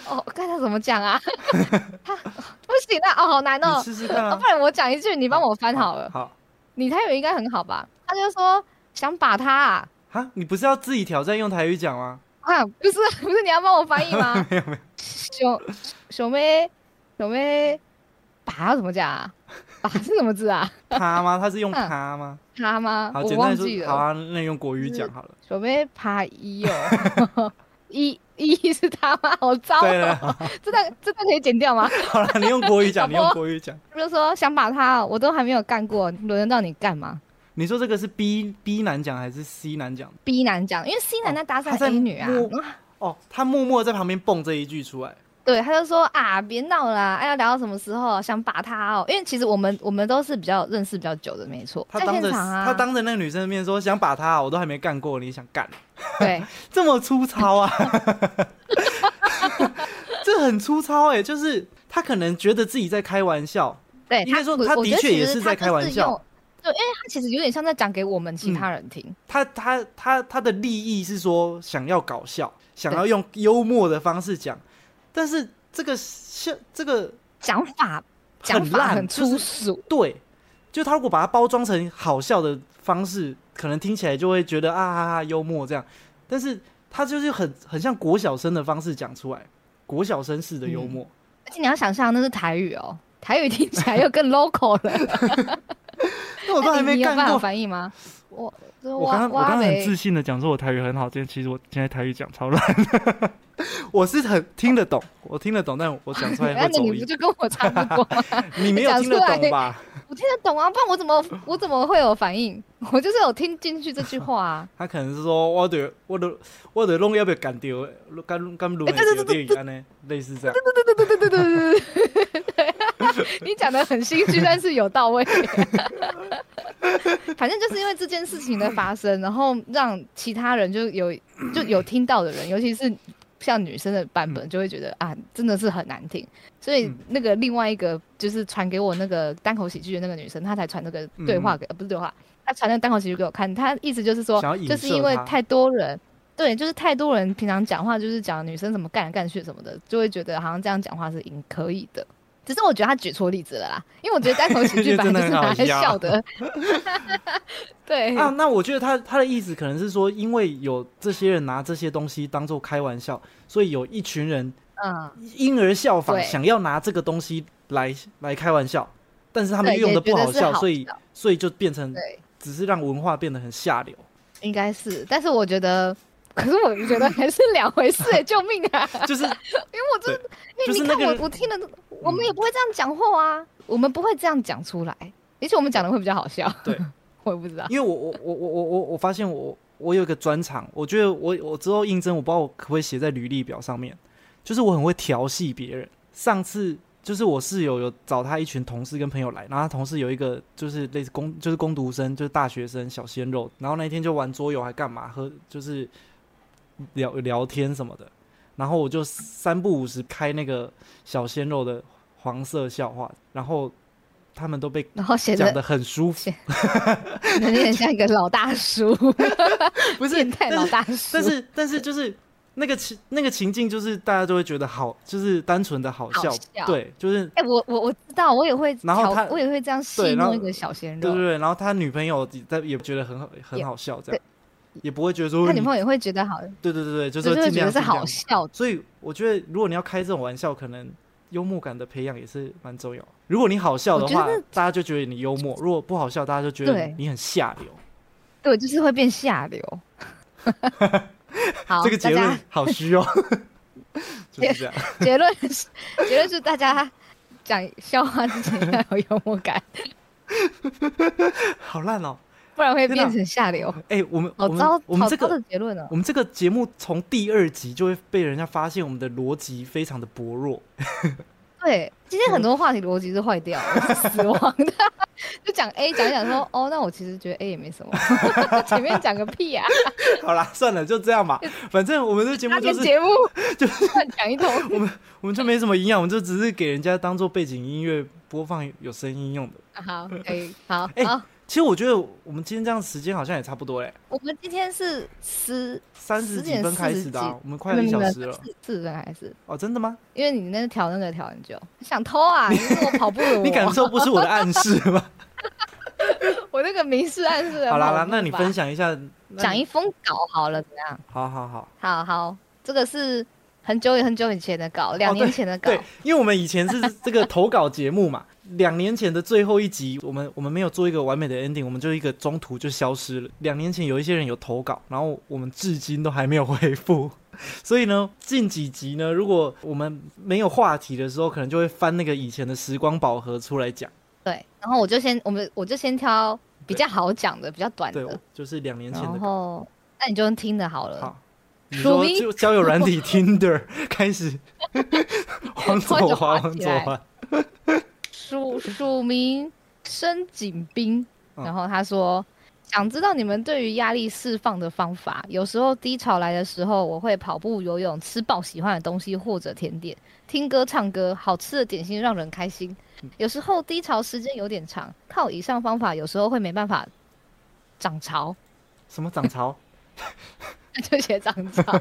哦，看他怎么讲啊？他不行啊！哦，好难哦。试试看啊哦不。然我讲一句，你帮我翻好了。好你台语应该很好吧？他就说想把他啊，哈，你不是要自己挑战用台语讲吗？啊，不是不是，你要帮我翻译吗？没有没有，熊熊妹熊妹，把要怎么讲啊？把是什么字啊？他吗？他是用嗯他吗？他吗？好，我简单忘记地说，好。啊，那用国语讲好了。熊妹爬一哦，一一是他吗？好糟对了，哦！这段这段可以剪掉吗？好了，你用国语讲，你用国语讲。就说想把他哦，我都还没有干过，轮得到你干吗你说这个是 B B 男讲还是 C 男讲？？B 男讲，因为 C 男在搭讪他在 A 女啊，哦，他默默在旁边蹦这一句出来。对，他就说啊，别闹了啦，哎，要聊到什么时候？想把他哦，因为其实我们我们都是比较认识比较久的，没错，在他当着他当着那个女生的面说想把他，我都还没干过，你想干？对，这么粗糙啊！这很粗糙哎、就是他可能觉得自己在开玩笑，对，应该说他的确也是在开玩笑用。对，因为他其实有点像在讲给我们其他人听。他他他他的利益是说想要搞笑，想要用幽默的方式讲，但是这个笑这个讲法讲很烂法很就是粗俗，对，就他如果把它包装成好笑的方式，可能听起来就会觉得啊哈哈幽默这样，但是他就是很很像国小生的方式讲出来，国小生式的幽默。而且你要想象那是台语哦，台语听起来又更 local 了。那我都还没干过。翻译吗？我我刚刚我刚刚很自信，的讲说我台语很好，今天其实我现在台语讲超烂。我是很听得懂，我听得懂，但我讲出来那会走音。你不就跟我差不多吗？你没有听得懂吧？我听得懂啊，不然我怎么我怎么会有反应？我就是有听进去这句话啊。他可能是说，我的我的我的弄要不要干掉，干干录哎对对对电影安呢？类似这样。对对对对对对对对，你讲的很心虚，但是有到位。反正就是因为这件事情的发生，然后让其他人就有就有听到的人，尤其是像女生的版本，就会觉得啊，真的是很难听。所以那个另外一个就是传给我那个单口喜剧的那个女生，她才传那个对话给，呃不是对话，她传那个单口喜剧给我看。她意思就是说，就是因为太多人，对，就是太多人平常讲话就是讲女生怎么干来干去什么的，就会觉得好像这样讲话是应可以的。只是我觉得他举错例子了啦，因为我觉得单口喜剧 本来就是拿来笑的。对啊，那我觉得他他的意思可能是说，因为有这些人拿这些东西当做开玩笑，所以有一群人嗯因而效仿，想要拿这个东西来来开玩笑，但是他们用的不好笑，所以所以就变成只是让文化变得很下流。应该是，但是我觉得。可是我觉得 还是两回事哎，救命啊！就是因为我真，因为你看我我听了，我们也不会这样讲话啊，我们不会这样讲出来，而且我们讲的会比较好笑。对，我也不知道，因为我我我我我我我发现我我有一个专长，我觉得我我之后应征，我不知道我可不可以写在履历表上面，就是我很会调戏别人。上次就是我室友有找他一群同事跟朋友来，然后他同事有一个就是类似工就是工读生，就是大学生小鲜肉，然后那一天就玩桌游还干嘛喝就是。聊聊天什么的，然后我就三不五时开那个小鲜肉的黄色笑话，然后他们都被然后讲的很舒服，有点像一个老大叔，不是太老大叔，但是但是就是那个情那个情境就是大家都会觉得好，就是单纯的好笑，对，就是哎我我我知道我也会，然后他我也会这样戏弄一个小鲜肉，对对对，然后他女朋友在也觉得很好很好笑这样。也不会觉得说他女朋友也会觉得好，对对对对，就是尽量是好笑。所以我觉得，如果你要开这种玩笑，可能幽默感的培养也是蛮重要。如果你好笑的话，大家就觉得你幽默；如果不好笑，大家就觉得你很下流。对，就是会变下流。好，这个结论好虚哦。就是这样。结论是结论是大家讲笑话之前要有幽默感。好烂哦。不然会变成下流。哎，我们好糟，我们这个结论呢？我们这个节目从第二集就会被人家发现我们的逻辑非常的薄弱。对，今天很多话题逻辑是坏掉，死亡的。就讲 A，讲一讲说，哦，那我其实觉得 A 也没什么。前面讲个屁啊！好啦，算了，就这样吧。反正我们这节目就是节目，就是讲一通。我们我们就没什么营养，我们就只是给人家当做背景音乐播放，有声音用的。好，可以，好，好。其实我觉得我们今天这样时间好像也差不多哎。我们今天是十三十几分开始的，我们快一小时了。四分还是？哦，真的吗？因为你那调那个调很久，想偷啊？你我跑步，你感受不是我的暗示吗？我那个明示暗示。好啦啦，那你分享一下，讲一封稿好了，怎样？好好好，好好，这个是很久很久以前的稿，两年前的稿。对，因为我们以前是这个投稿节目嘛。两年前的最后一集，我们我们没有做一个完美的 ending，我们就一个中途就消失了。两年前有一些人有投稿，然后我们至今都还没有回复。所以呢，近几集呢，如果我们没有话题的时候，可能就会翻那个以前的时光宝盒出来讲。对，然后我就先我们我就先挑比较好讲的、比较短的，就是两年前的。然后那你就听的好了。好，你说就交友软体 Tinder 开始，往左滑，往左滑。署署名申景斌，然后他说想知道你们对于压力释放的方法。有时候低潮来的时候，我会跑步、游泳、吃爆喜欢的东西或者甜点，听歌、唱歌，好吃的点心让人开心。有时候低潮时间有点长，靠以上方法，有时候会没办法涨潮。什么涨潮？就写涨潮。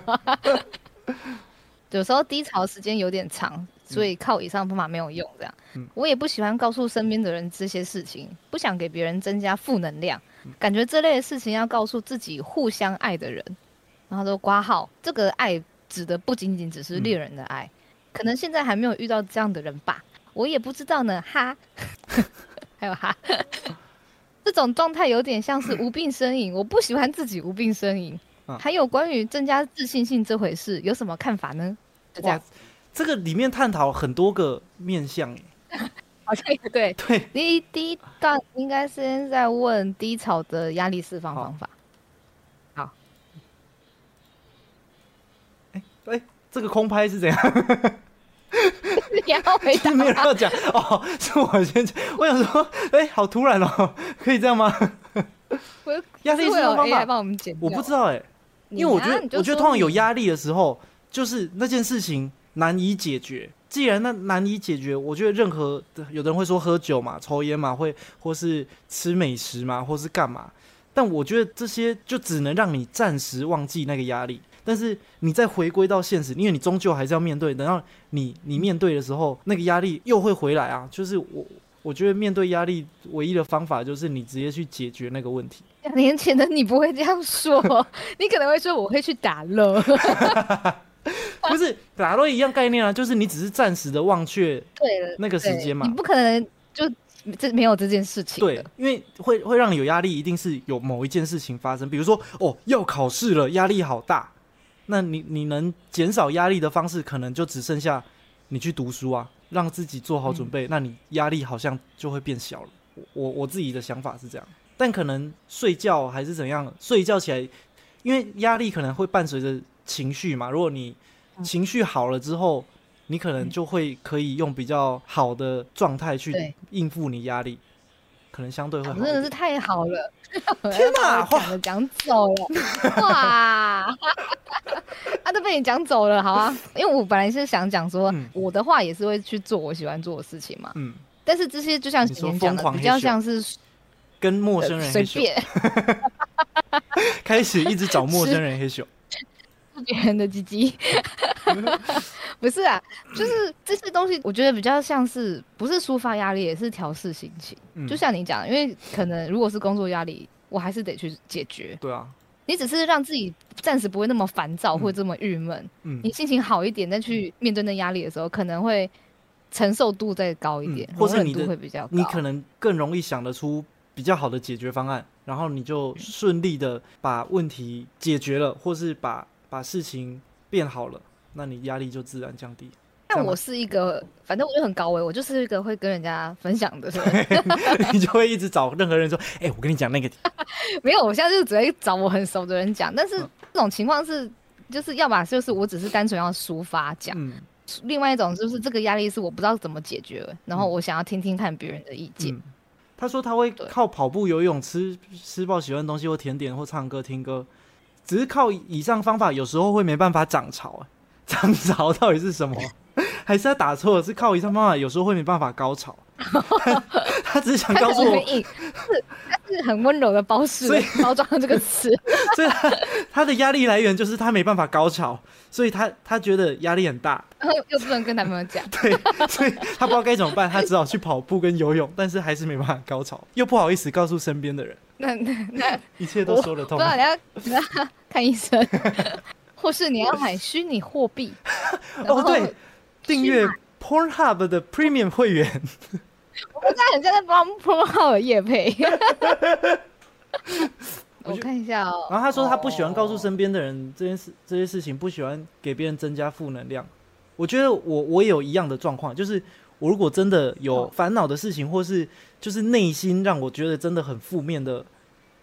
有时候低潮时间有点长。所以靠以上方法没有用，这样，我也不喜欢告诉身边的人这些事情，不想给别人增加负能量，感觉这类的事情要告诉自己互相爱的人，然后都挂号，这个爱指的不仅仅只是恋人的爱，可能现在还没有遇到这样的人吧，我也不知道呢，哈，还有哈，这种状态有点像是无病呻吟，我不喜欢自己无病呻吟，还有关于增加自信心这回事，有什么看法呢？就这样。这个里面探讨很多个面向，好像也对。对，第一第一段应该先在问低潮的压力释放方法。好，哎哎，这个空拍是怎样？你要回答？没有要讲哦，是我先讲。我想说，哎，好突然哦，可以这样吗？压力释放方法帮我们剪。我不知道哎，因为我觉得，我觉得通常有压力的时候。就是那件事情难以解决。既然那难以解决，我觉得任何有的人会说喝酒嘛、抽烟嘛，会或是吃美食嘛，或是干嘛。但我觉得这些就只能让你暂时忘记那个压力，但是你再回归到现实，因为你终究还是要面对。等到你你面对的时候，那个压力又会回来啊。就是我我觉得面对压力唯一的方法就是你直接去解决那个问题。两年前的你不会这样说，你可能会说我会去打乐。不是打都一样概念啊，就是你只是暂时的忘却对了那个时间嘛，你不可能就这没有这件事情。对，因为会会让你有压力，一定是有某一件事情发生，比如说哦要考试了，压力好大，那你你能减少压力的方式，可能就只剩下你去读书啊，让自己做好准备，那你压力好像就会变小了。我我自己的想法是这样，但可能睡觉还是怎样，睡觉起来，因为压力可能会伴随着。情绪嘛，如果你情绪好了之后，你可能就会可以用比较好的状态去应付你压力，可能相对会好。真的是太好了！天哪，话讲走了，哇！啊，都被你讲走了，好啊。因为我本来是想讲说，我的话也是会去做我喜欢做的事情嘛。嗯。但是这些就像前面讲的，比较像是跟陌生人随便，开始一直找陌生人黑咻。别人的鸡鸡，不是啊，就是这些东西，我觉得比较像是不是抒发压力，也是调试心情。就像你讲，因为可能如果是工作压力，我还是得去解决。对啊，你只是让自己暂时不会那么烦躁，或这么郁闷。嗯，你心情好一点，再去面对那压力的时候，可能会承受度再高一点，或者你的会比较，你可能更容易想得出比较好的解决方案，然后你就顺利的把问题解决了，或是把。把事情变好了，那你压力就自然降低。但我是一个，反正我就很高危，我就是一个会跟人家分享的人。你就会一直找任何人说：“哎，我跟你讲那个。”没有，我现在就只会找我很熟的人讲。但是这种情况是，就是要么就是我只是单纯要抒发讲，另外一种就是这个压力是我不知道怎么解决，然后我想要听听看别人的意见。他说他会靠跑步、游泳、吃吃爆喜欢的东西或甜点或唱歌听歌。只是靠以上方法，有时候会没办法涨潮啊！涨潮到底是什么？还是他打错了？是靠以上方法，有时候会没办法高潮。他只是想告诉我，是是很温柔的包式包装这个词。所以他他的压力来源就是他没办法高潮，所以他他觉得压力很大，然后又不能跟男朋友讲。对，所以他不知道该怎么办，他只好去跑步跟游泳，但是还是没办法高潮，又不好意思告诉身边的人。那那那一切都说得通。不知道你要你要看医生，或是你要买虚拟货币。哦，对，订阅 Pornhub 的 Premium 会员。我现在很像在帮 Pornhub 夜配。我看一下哦。然后他说他不喜欢告诉身边的人这件事，这些事情不喜欢给别人增加负能量。我觉得我我也有一样的状况，就是我如果真的有烦恼的事情，或是就是内心让我觉得真的很负面的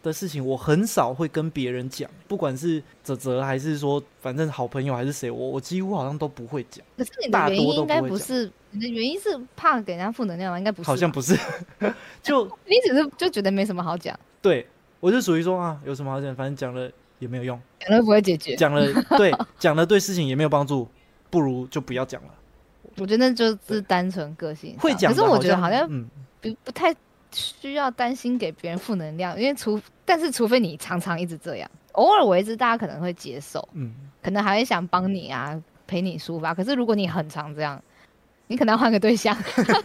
的事情，我很少会跟别人讲，不管是泽泽还是说反正好朋友还是谁，我我几乎好像都不会讲。可是你的原因应该不是你的原因是怕给人家负能量吗？应该不是，好像不是，就 你只是就觉得没什么好讲。对。我就属于说啊，有什么好讲？反正讲了也没有用，讲了不会解决，讲了 对，讲了对事情也没有帮助，不如就不要讲了。我觉得就是单纯个性会讲，可是我觉得好像不不太需要担心给别人负能量，因为除但是除非你常常一直这样，偶尔为之，大家可能会接受，嗯，可能还会想帮你啊，陪你抒发。可是如果你很常这样，你可能要换个对象，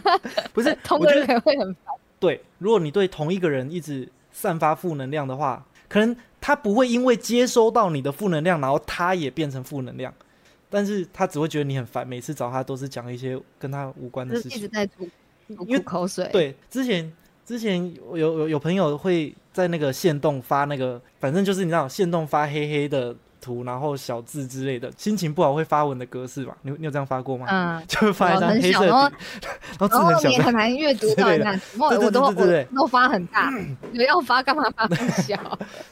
不是 同个人会很烦。对，如果你对同一个人一直。散发负能量的话，可能他不会因为接收到你的负能量，然后他也变成负能量，但是他只会觉得你很烦，每次找他都是讲一些跟他无关的事情，一直在吐吐口水。对，之前之前有有有朋友会在那个线动发那个，反正就是你知道线动发黑黑的。图，然后小字之类的，心情不好会发文的格式吧？你你有这样发过吗？嗯，就发一张黑色的，然后 字很小，你很难阅读到那，我我都我都发很大，有要发干嘛发很小？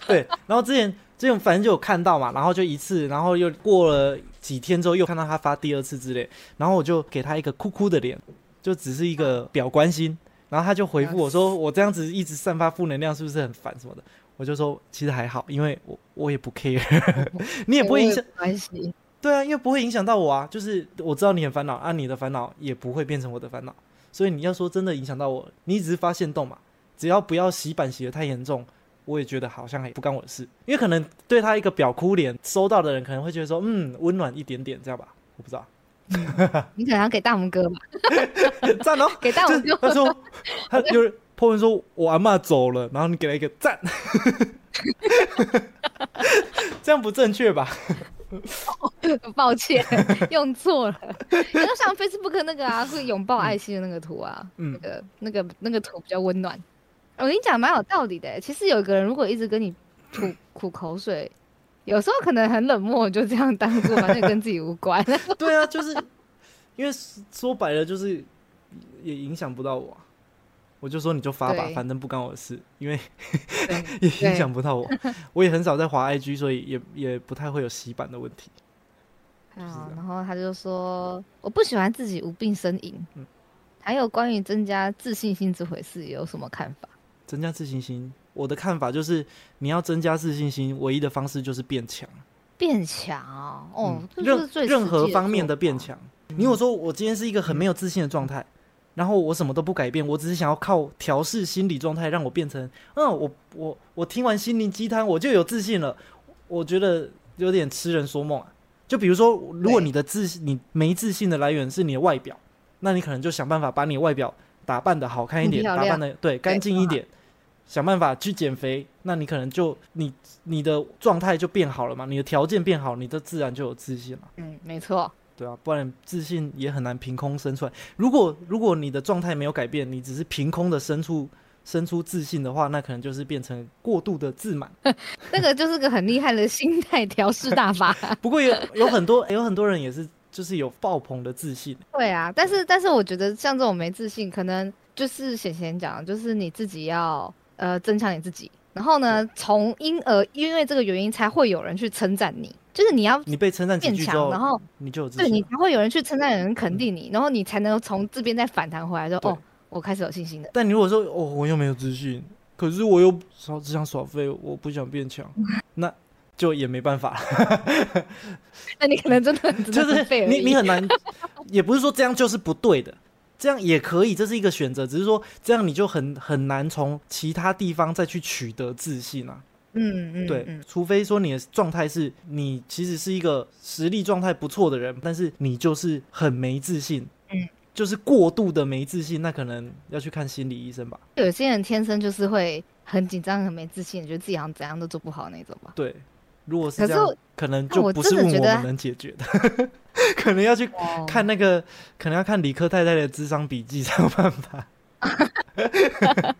对，然后之前之前反正就有看到嘛，然后就一次，然后又过了几天之后又看到他发第二次之类，然后我就给他一个哭哭的脸，就只是一个表关心，然后他就回复我说：“我这样子一直散发负能量，是不是很烦什么的？”我就说，其实还好，因为我我也不 care，你也不会影响关系。对啊，因为不会影响到我啊，就是我知道你很烦恼啊，你的烦恼也不会变成我的烦恼，所以你要说真的影响到我，你只是发现动嘛，只要不要洗版洗的太严重，我也觉得好像也不干我的事，因为可能对他一个表哭脸收到的人可能会觉得说，嗯，温暖一点点这样吧，我不知道，你可能要给大拇哥吧，赞哦，给大就是拇哥。他说他有人 po 文说我阿妈走了，然后你给了一个赞，这样不正确吧？抱歉，用错了。就像 Facebook 那个啊，是拥抱爱心的那个图啊，嗯那个那个那个图比较温暖。我跟你讲，蛮有道理的欸。其实有一个人如果一直跟你吐吐口水，有时候可能很冷漠，就这样当做，反正跟自己无关。对啊，就是因为说白了就是也影响不到我啊、我就说你就发吧，反正不干我的事，因为 也影响不到我。我也很少在滑 IG，所以也也不太会有洗版的问题。啊，然后他就说，我不喜欢自己无病呻吟。嗯还有关于增加自信心这回事，有什么看法？增加自信心，我的看法就是你要增加自信心，唯一的方式就是变强。变强哦，任任何方面的。变强。你有说我今天是一个很没有自信的状态，然后我什么都不改变，我只是想要靠调试心理状态，让我变成，嗯，我我我听完心灵鸡汤我就有自信了。我觉得有点痴人说梦啊。就比如说，如果你的自信你没自信的来源是你的外表，那你可能就想办法把你的外表打扮的好看一点，打扮的对干净一点。想办法去减肥，那你可能就你你的状态就变好了嘛，你的条件变好，你的自然就有自信了。嗯，没错。对啊，不然自信也很难凭空生出来。如果如果你的状态没有改变，你只是凭空的生出生出自信的话，那可能就是变成过度的自满。那个就是个很厉害的心态调试大法。不过有有很多有很多人也是就是有爆棚的自信，对啊，但是但是我觉得像这种没自信，可能就是显贤讲，就是你自己要呃增强你自己，然后呢，从因而因为这个原因才会有人去称赞你，就是你要你被称赞变强，然后你就有自对你。才会有人去称赞，有人肯定你，然后你才能从这边再反弹回来，说对哦，我开始有信心了。但你如果说哦，我又没有自信，可是我又少只想耍废，我不想变强，那就也没办法。那你可能真的就是你你很难，也不是说这样就是不对的，这样也可以，这是一个选择，只是说这样你就很很难从其他地方再去取得自信啊。嗯嗯对，嗯除非说你的状态是你其实是一个实力状态不错的人，但是你就是很没自信，嗯，就是过度的没自信，那可能要去看心理医生吧。有些人天生就是会很紧张、很没自信，觉得自己好像怎样都做不好那种吧。对，如果是这样可能就不是我们能解决的，可能要去哦看那个，可能要看理科太太的智商笔记才有办法。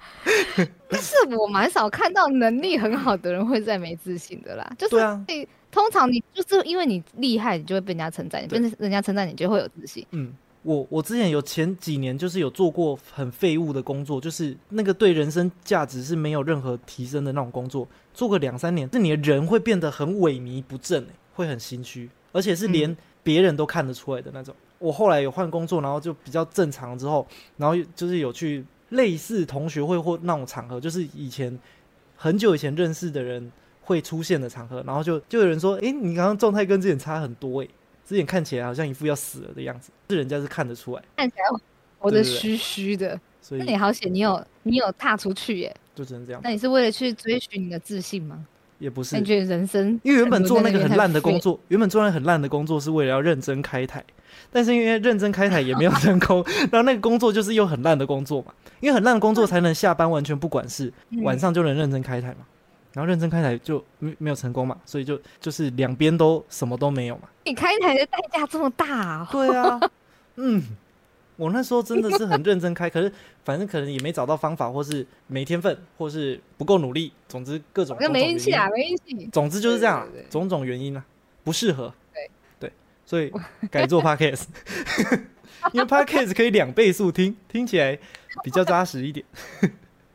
但是我蛮少看到能力很好的人会再没自信的啦，就是对啊会通常你就是因为你厉害，你就会被人家称赞，你被人家称赞，你就会有自信。嗯，我我之前有前几年就是有做过很废物的工作，就是那个对人生价值是没有任何提升的那种工作，做个两三年，是你的人会变得很萎靡不振、欸，会很心虚，而且是连别人都看得出来的那种。我后来有换工作，然后就比较正常之后，然后就是有去类似同学会或那种场合，就是以前很久以前认识的人会出现的场合，然后就就有人说：“诶，你刚刚状态跟之前差很多诶、之前看起来好像一副要死了的样子，是人家是看得出来，看起来活得对对对虚虚的，所以那你好险，你有你有踏出去耶。就只能这样。那你是为了去追寻你的自信吗？也不是那你，觉得人生因为原本做那个很烂的工作，作，原本做那个很烂的工作是为了要认真开台，但是因为认真开台也没有 成功，然后那个工作就是又很烂的工作嘛，因为很烂的工作才能下班完全不管事，嗯晚上就能认真开台嘛。然后认真开台就没没有成功嘛，所以就就是两边都什么都没有嘛。你开台的代价这么大、啊，对啊，嗯，我那时候真的是很认真开，可是反正可能也没找到方法，或是没天分，或是不够努力，总之各种种没运气啊，没运气。总之就是这样啊对对对种种原因啊，不适合。对对，所以改做 podcast，因为 podcast 可以两倍速听，听起来比较扎实一点。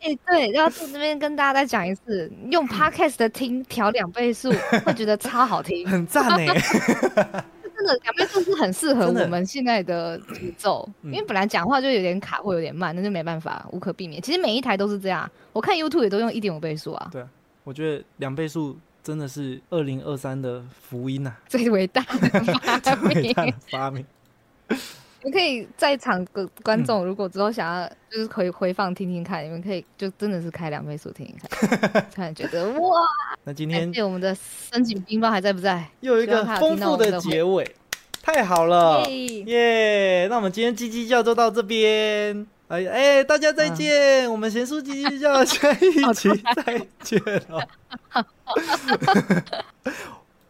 哎、对，要在这边跟大家再讲一次，用 podcast 的听调两倍速，会觉得超好听。很赞呢。真的两倍速是很适合我们现在的节奏，嗯因为本来讲话就有点卡或有点慢，那就没办法，无可避免。其实每一台都是这样，我看 YouTube 也都用一点五倍速啊。对我觉得两倍速真的是二零二三的福音呐、最伟大的发明。最伟大的发明。你们可以在场的观嗯众，如果之后想要就是可以回放听听看，你们可以就真的是开两倍速听听看，突然觉得哇，那今天我们的深井冰棒还在不在？又有一个丰富的结尾，太好了，耶耶！那我们今天叽叽叫就到这边。哎哎，大家再见！我们贤淑叽叽叫下一集再见哦。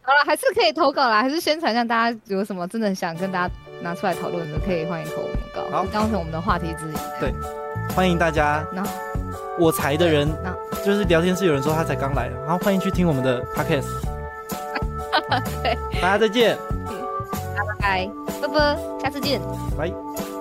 好了，还是可以投稿啦，还是宣传一下，大家有什么真的想跟大家拿出来讨论的，可以欢迎投我们稿，好。就当成我们的话题之一。对。欢迎大家，那。我才的人那。就是聊天室有人说他才刚来，然后欢迎去听我们的 podcast。对。大家再见，拜拜，拜拜，下次见。拜。